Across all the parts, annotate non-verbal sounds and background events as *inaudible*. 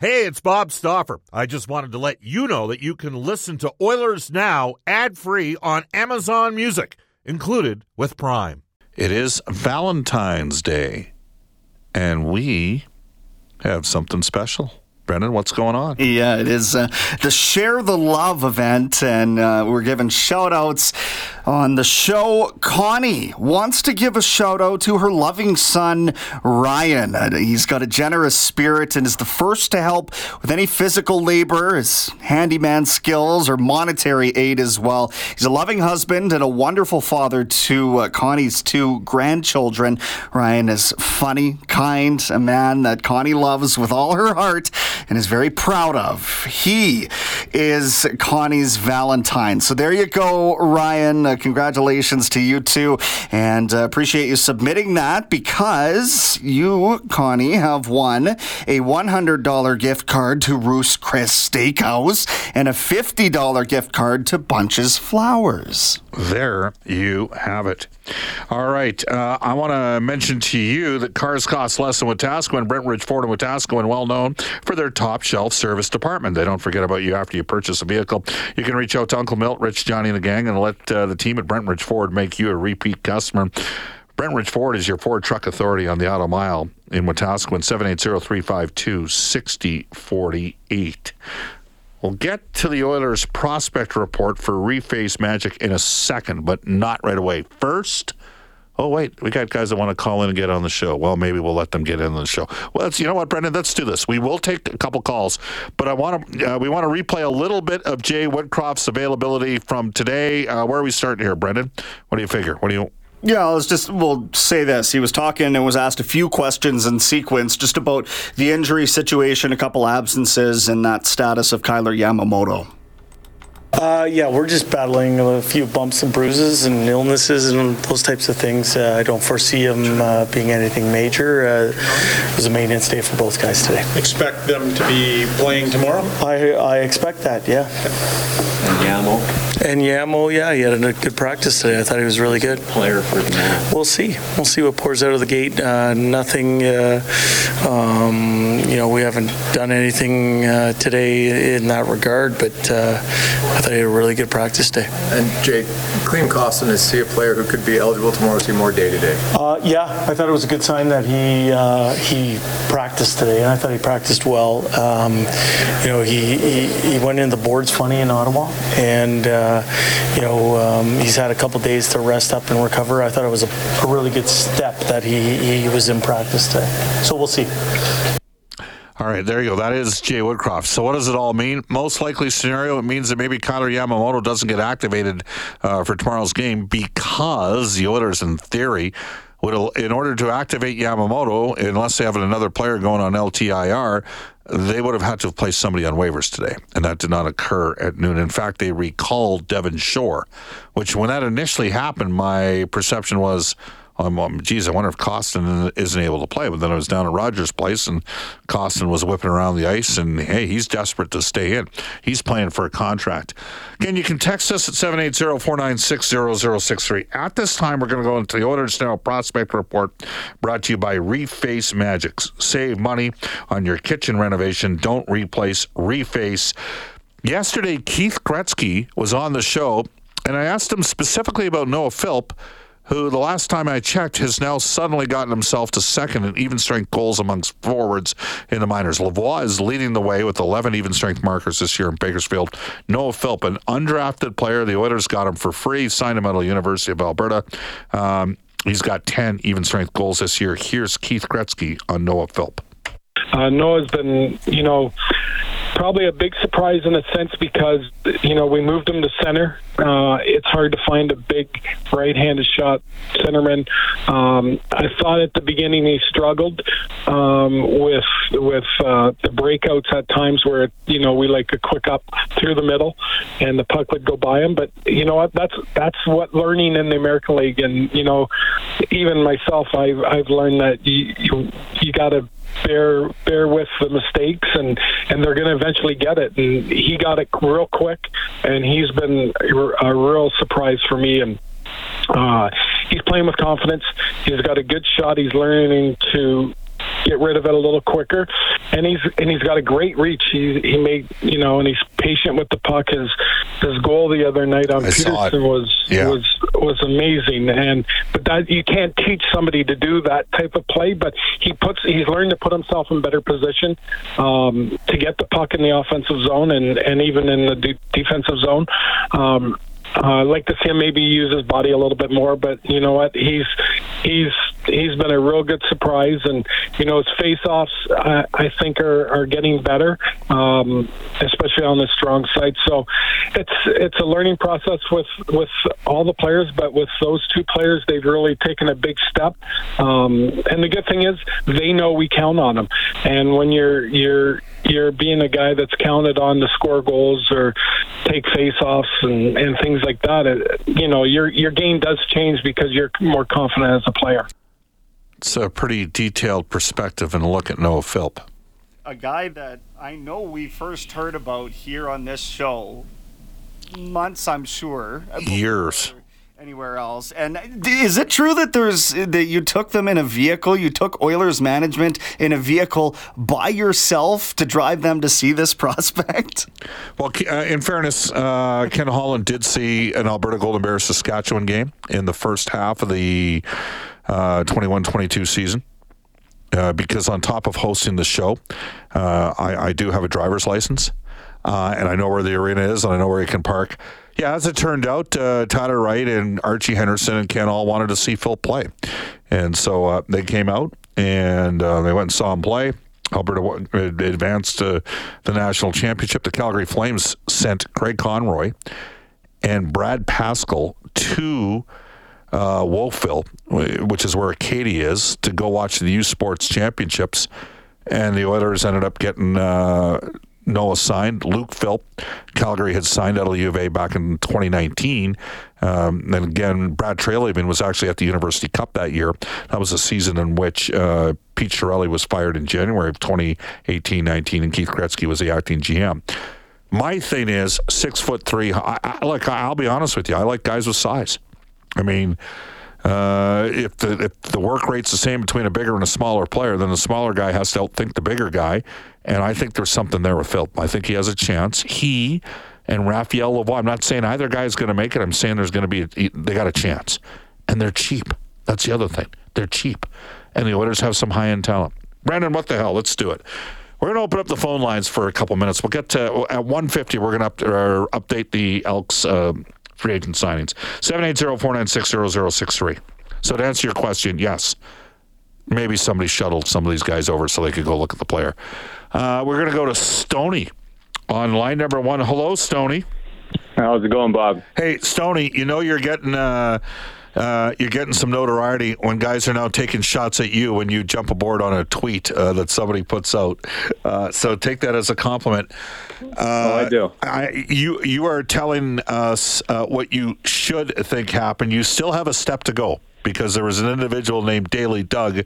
Hey, it's Bob Stauffer. I just wanted to let you know that you can listen to Oilers Now ad free on Amazon Music, included with Prime. It is Valentine's Day, and we have something special. Brendan, what's going on? Yeah, it is uh, the Share the Love event, and uh, we're giving shout outs on the show. Connie wants to give a shout out to her loving son, Ryan. Uh, he's got a generous spirit and is the first to help with any physical labor, his handyman skills, or monetary aid as well. He's a loving husband and a wonderful father to uh, Connie's two grandchildren. Ryan is funny, kind, a man that Connie loves with all her heart and is very proud of. He is Connie's Valentine. So there you go, Ryan. Uh, congratulations to you too, and uh, appreciate you submitting that because you, Connie, have won a $100 gift card to Ruth's Chris Steakhouse and a $50 gift card to Bunches Flowers. There you have it. All right. Uh, I want to mention to you that cars cost less in Wetaskiwin. Brentridge Ford and Wetaskiwin, well known for their top shelf service department. They don't forget about you after you purchase a vehicle. You can reach out to Uncle Milt, Rich, Johnny, and the gang and let uh, the team at Brentridge Ford make you a repeat customer. Brentridge Ford is your Ford truck authority on the Auto Mile in Wetaskiwin, 780-352-6048. We'll get to the Oilers prospect report for Reface Magic in a second, but not right away. First, oh wait, we got guys that want to call in and get on the show. Well, maybe we'll let them get in on the show. Well, let's, you know what, Brendan, let's do this. We will take a couple calls, but I want to uh, we want to replay a little bit of Jay Woodcroft's availability from today. Uh, where are we starting here, Brendan? What do you figure? What do you yeah, let's just we'll say this. He was talking and was asked a few questions in sequence just about the injury situation, a couple absences, and that status of Kailer Yamamoto. Uh, yeah, we're just battling a few bumps and bruises and illnesses and those types of things. Uh, I don't foresee them uh, being anything major. Uh, it was a maintenance day for both guys today. Expect them to be playing tomorrow? I, I expect that, yeah. And Yamo? And Yamo, yeah, he had a good practice today. I thought he was really good. Player for the match. We'll see. We'll see what pours out of the gate. Uh, nothing, uh, um, you know, we haven't done anything today in that regard, but I thought he had a really good practice day. And Jake, Klim Kostin is he a player who could be eligible tomorrow? Is he more day to day? Yeah, I thought it was a good sign that he uh, he practiced today, and I thought he practiced well. Um, you know, he, he, he went in the boards funny in Ottawa, and uh, you know um, he's had a couple days to rest up and recover. I thought it was a, a really good step that he he was in practice today. So we'll see. All right, there you go. That is Jay Woodcroft. So, what does it all mean? Most likely scenario, it means that maybe Kailer Yamamoto doesn't get activated uh, for tomorrow's game because the Oilers, in theory, would, in order to activate Yamamoto, unless they have another player going on LTIR, they would have had to have placed somebody on waivers today, and that did not occur at noon. In fact, they recalled Devin Shore, which when that initially happened, my perception was um, um, geez, I wonder if Kostin isn't able to play. But then I was down at Rogers' place, and Kostin was whipping around the ice, and hey, he's desperate to stay in. He's playing for a contract. Again, you can text us at 780-496-0063. At this time, we're going to go into the Oilers Now Prospect Report, brought to you by Reface Magics. Save money on your kitchen renovation. Don't replace, reface. Yesterday, Keith Gretzky was on the show, and I asked him specifically about Noah Philp who the last time I checked has now suddenly gotten himself to second in even strength goals amongst forwards in the minors. Lavoie is leading the way with 11 even strength markers this year in Bakersfield. Noah Philp, an undrafted player, the Oilers got him for free, signed him out of the University of Alberta. Um, he's got 10 even strength goals this year. Here's Keith Gretzky on Noah Philp. Uh, Noah's been, you know, probably a big surprise in a sense because you know we moved him to center. Uh, it's hard to find a big right-handed shot centerman. Um, I thought at the beginning he struggled um, with with uh, the breakouts at times where you know we like a quick up through the middle and the puck would go by him. But you know what? That's that's what learning in the American League, and you know even myself, I've I've learned that you you, you got to bear bear with the mistakes and and they're going to eventually get it and he got it real quick and he's been a real surprise for me and uh, he's playing with confidence. He's got a good shot. He's learning to get rid of it a little quicker. And he's and he's got a great reach. He he made you know, and he's patient with the puck. His his goal the other night on I. Peterson was Yeah. was was amazing. And but that you can't teach somebody to do that type of play. But he puts he's learned to put himself in better position um, to get the puck in the offensive zone and and even in the de- defensive zone. Um, uh, I'd like to see him maybe use his body a little bit more, but you know what? He's he's he's been a real good surprise, and you know his face-offs I, I think are, are getting better, um, especially on the strong side. So it's it's a learning process with with all the players, but with those two players, they've really taken a big step. Um, and the good thing is they know we count on them, and when you're you're you're being a guy that's counted on to score goals or take face-offs and, and things like that, it, you know, your your game does change because you're more confident as a player. It's a pretty detailed perspective and look at Noah Philp. a guy that I know we first heard about here on this show months, I'm sure. Years. Anywhere else? And is it true that there's that you took them in a vehicle? You took Oilers management in a vehicle by yourself to drive them to see this *laughs* prospect? Well, uh, in fairness, uh, Ken Holland did see an Alberta Golden Bears Saskatchewan game in the first half of the uh, 21-22 season. Uh, because on top of hosting the show, uh, I, I do have a driver's license, uh, and I know where the arena is, and I know where you can park. Yeah, as it turned out, uh, Tyler Wright and Archie Henderson and Ken all wanted to see Phil play, and so uh, they came out and they went and saw him play. Alberta advanced to the national championship. The Calgary Flames sent Craig Conroy and Brad Pascall to uh, Wolfville, which is where Katie is, to go watch the U Sports Championships. And the Oilers ended up getting uh, Noah signed. Luke Philp, Calgary had signed out of U of A back in 2019. Um, and again, Brad Treliving was actually at the University Cup that year. That was a season in which uh, Pete Chiarelli was fired in January of 2018-19, and Keith Gretzky was the acting GM. My thing is six foot three. I, I, like I'll be honest with you, I like guys with size. I mean, uh, if the if the work rate's the same between a bigger and a smaller player, then the smaller guy has to outthink the bigger guy. And I think there's something there with Phil. I think he has a chance. He and Raphael Lavoie. I'm not saying either guy is going to make it. I'm saying there's going to be a, they got a chance, and they're cheap. That's the other thing. They're cheap, and the Oilers have some high end talent. Brandon, what the hell? Let's do it. We're going to open up the phone lines for a couple minutes. We'll get to at 150. We're going to uh, update the Elks uh, free agent signings. 780-496-0063. So to answer your question, yes, maybe somebody shuttled some of these guys over so they could go look at the player. Uh, we're going to go to Stony on line number one. Hello, Stony. How's it going, Bob? Hey, Stony, you know you're getting uh, uh, you're getting some notoriety when guys are now taking shots at you when you jump aboard on a tweet uh, that somebody puts out. Uh, so take that as a compliment. oh, I do. I, you you are telling us uh, what you should think happened. You still have a step to go because there was an individual named Daily Doug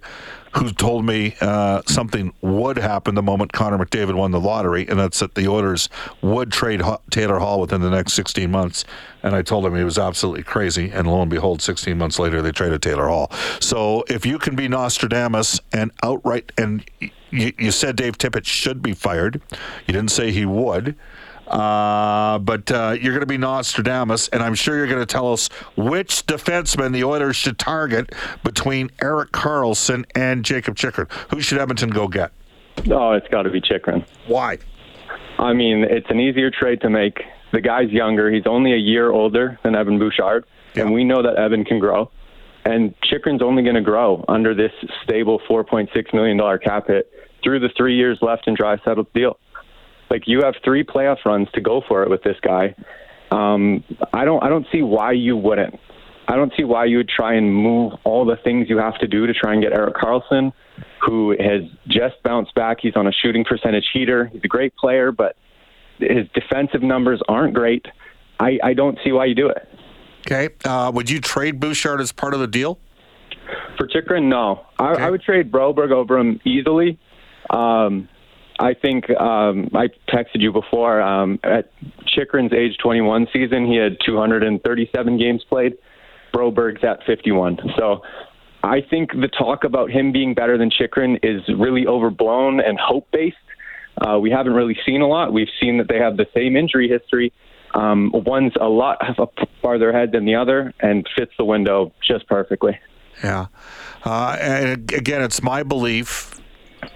who told me uh, something would happen the moment Connor McDavid won the lottery, and that's that the Oilers would trade Taylor Hall within the next 16 months. And I told him he was absolutely crazy, and lo and behold, 16 months later they traded Taylor Hall. So if you can be Nostradamus and outright, and you, you said Dave Tippett should be fired, you didn't say he would. Uh, but uh, you're going to be Nostradamus, and I'm sure you're going to tell us which defenseman the Oilers should target between Erik Karlsson and Jakob Chychrun. Who should Edmonton go get? Oh, it's got to be Chychrun. Why? I mean, it's an easier trade to make. The guy's younger. He's only a year older than Evan Bouchard, Yeah. and we know that Evan can grow. And Chychrun's only going to grow under this stable $4.6 million cap hit through the three years left in dry settled deal. Like you have three playoff runs to go for it with this guy. Um, I don't I don't see why you wouldn't. I don't see why you would try and move all the things you have to do to try and get Erik Karlsson, who has just bounced back. He's on a shooting percentage heater. He's a great player, but his defensive numbers aren't great. I, I don't see why you do it. Okay. Uh, would you trade Bouchard as part of the deal? For Chychrun, no. I, Okay. I would trade Broberg over him easily. Um, I think um, I texted you before. Um, at Chychrun's age 21 season, he had 237 games played. Broberg's at 51. So I think the talk about him being better than Chychrun is really overblown and hope based. Uh, we haven't really seen a lot. We've seen that they have the same injury history. Um, one's a lot farther ahead than the other and fits the window just perfectly. Yeah. Uh, and again, it's my belief,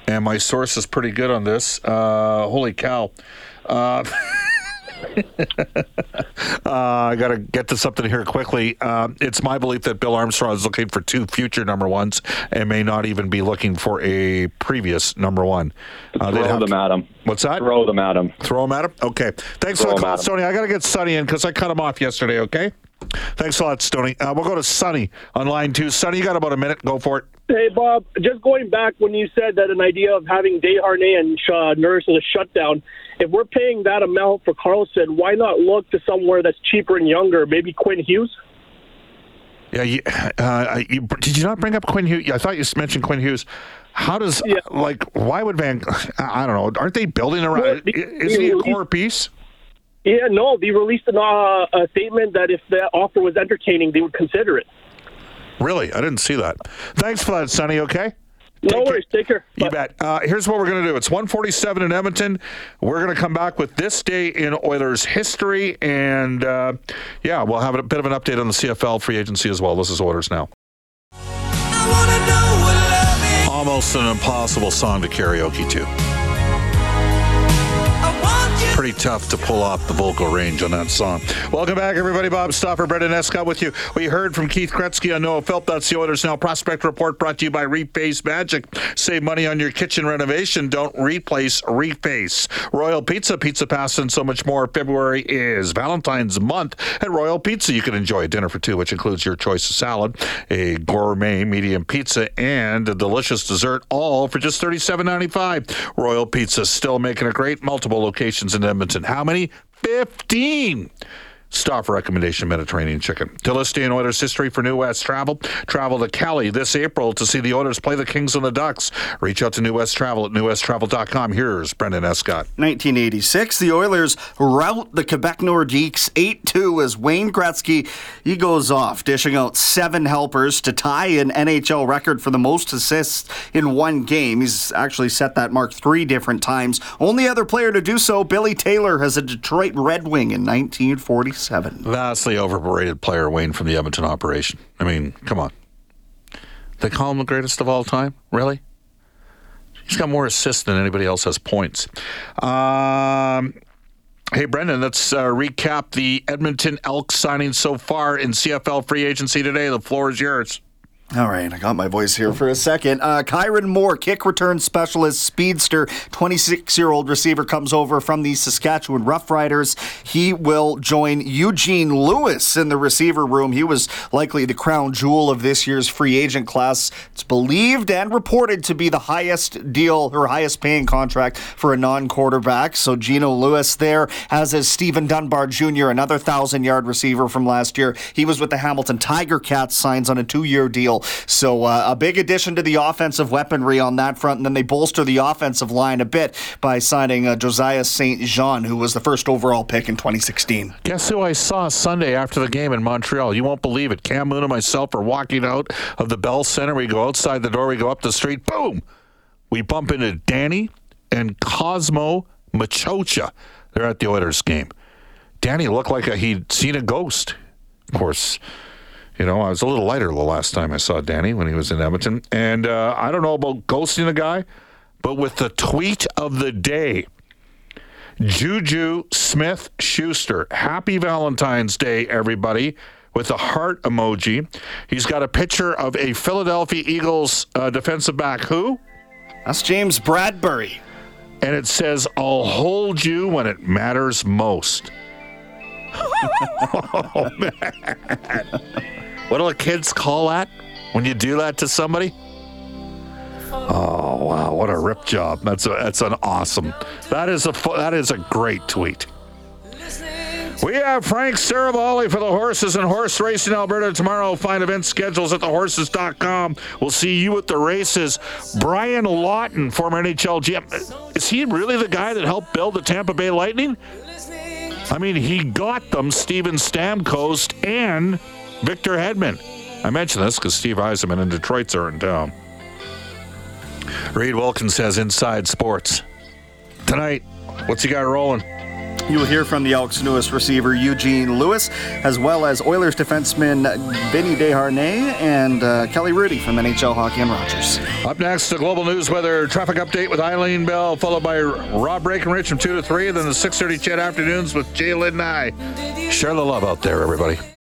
and my source is pretty good on this. Uh, holy cow. Uh, *laughs* uh, I got to get to something here quickly. Uh, it's my belief that Bill Armstrong is looking for two future number ones and may not even be looking for a previous number one. Uh, Throw them at him. What's that? Throw them at him. Throw them at him? Okay. Thanks Throw for the call, Stoney. I got to get Sonny in because I cut him off yesterday, okay? Thanks a lot, Stoney. Uh, we'll go to Sonny on line two. Sonny, you got about a minute. Go for it. Hey, Bob. Just going back when you said that an idea of having Desharnais and uh, Nurse as a shutdown, if we're paying that amount for Karlsson, why not look to somewhere that's cheaper and younger? Maybe Quinn Hughes? Yeah, you, uh, you, did you not bring up Quinn Hughes? I thought you mentioned Quinn Hughes. How does yeah. like why would Van? I don't know. Aren't they building around? Is he a core piece? Yeah, no. They released an, uh, a statement that if the offer was entertaining, they would consider it. Really, I didn't see that. Thanks for that, Sonny. Okay. No worries. Care. Take care. You bet. Uh, here's what we're going to do. It's 147 in Edmonton. We're going to come back with this day in Oilers history. And uh, yeah, we'll have a bit of an update on the CFL free agency as well. This is Oilers Now. Almost an impossible song to karaoke to pretty tough to pull off the vocal range on that song. Welcome back, everybody. Bob Stauffer, Brendan Escott with you. We heard from Keith Gretzky on Noah Philp. That's the Oilers Now Prospect Report brought to you by Reface Magic. Save money on your kitchen renovation. Don't replace, reface. Royal Pizza, Pizza Pasta, and so much more. February is Valentine's month at Royal Pizza. You can enjoy a dinner for two, which includes your choice of salad, a gourmet medium pizza, and a delicious dessert, all for just $37.95. Royal Pizza is still making a great. Multiple locations in Edmonton. And how many? 15. Staff recommendation Mediterranean chicken. To list in Oilers history for New West Travel, travel to Cali this April to see the Oilers play the Kings and the Ducks. Reach out to New West Travel at newwesttravel.com. Here's Brendan Escott. 1986, the Oilers rout the Quebec Nordiques 8 2 as Wayne Gretzky he goes off, dishing out seven helpers to tie an NHL record for the most assists in one game. He's actually set that mark three different times. Only other player to do so, Billy Taylor, has a Detroit Red Wing in 1946. 27. Vastly overrated player, Wayne, from the Edmonton operation. I mean, come on. They call him the greatest of all time? Really? He's got more assists than anybody else has points. Um, hey, Brendan, let's uh, recap the Edmonton Elks signing so far in CFL free agency today. The floor is yours. All right, I got my voice here for a second. Uh, Kyran Moore, kick return specialist, speedster, 26 year old receiver, comes over from the Saskatchewan Roughriders. He will join Eugene Lewis in the receiver room. He was likely the crown jewel of this year's free agent class. It's believed and reported to be the highest deal or highest paying contract for a non quarterback. So Geno Lewis there, as is Stephen Dunbar Jr., another thousand yard receiver from last year. He was with the Hamilton Tiger Cats, signs on a two year deal. So uh, a big addition to the offensive weaponry on that front, and then they bolster the offensive line a bit by signing uh, Josiah St. John, who was the first overall pick in 2016. Guess who I saw Sunday after the game in Montreal? You won't believe it. Cam Moon and myself are walking out of the Bell Center. We go outside the door. We go up the street. Boom! We bump into Danny and Cosmo Maciocia. They're at the Oilers game. Danny looked like a, he'd seen a ghost. Of course, you know, I was a little lighter the last time I saw Danny when he was in Edmonton. And uh, I don't know about ghosting a guy, but with the tweet of the day, Juju Smith Schuster, happy Valentine's Day, everybody, with a heart emoji. He's got a picture of a Philadelphia Eagles uh, defensive back. Who? That's James Bradberry. And it says, I'll hold you when it matters most. *laughs* oh, man. What do the kids call that when you do that to somebody? Oh wow, what a rip job! That's a, that's an awesome. That is a that is a great tweet. We have Frank Seravalli for the horses and horse racing Alberta tomorrow. Find event schedules at thehorses.com. We'll see you at the races. Brian Lawton, former NHL GM. Is he really the guy that helped build the Tampa Bay Lightning? I mean, he got them Steven Stamkos and Victor Hedman. I mention this because Steve Yzerman and Detroit's are in town. Reid Wilkins says Inside Sports. Tonight, what's he got rolling? You will hear from the Elks' newest receiver, Eugene Lewis, as well as Oilers defenseman Vinny Desharnais and uh, Kelly Hrudey from NHL Hockey and Rogers. Up next, the global news weather traffic update with Eileen Bell, followed by Rob Breckenridge from 2 to 3, then the 6.30 chat afternoons with Jay Lynn and I. Share the love out there, everybody.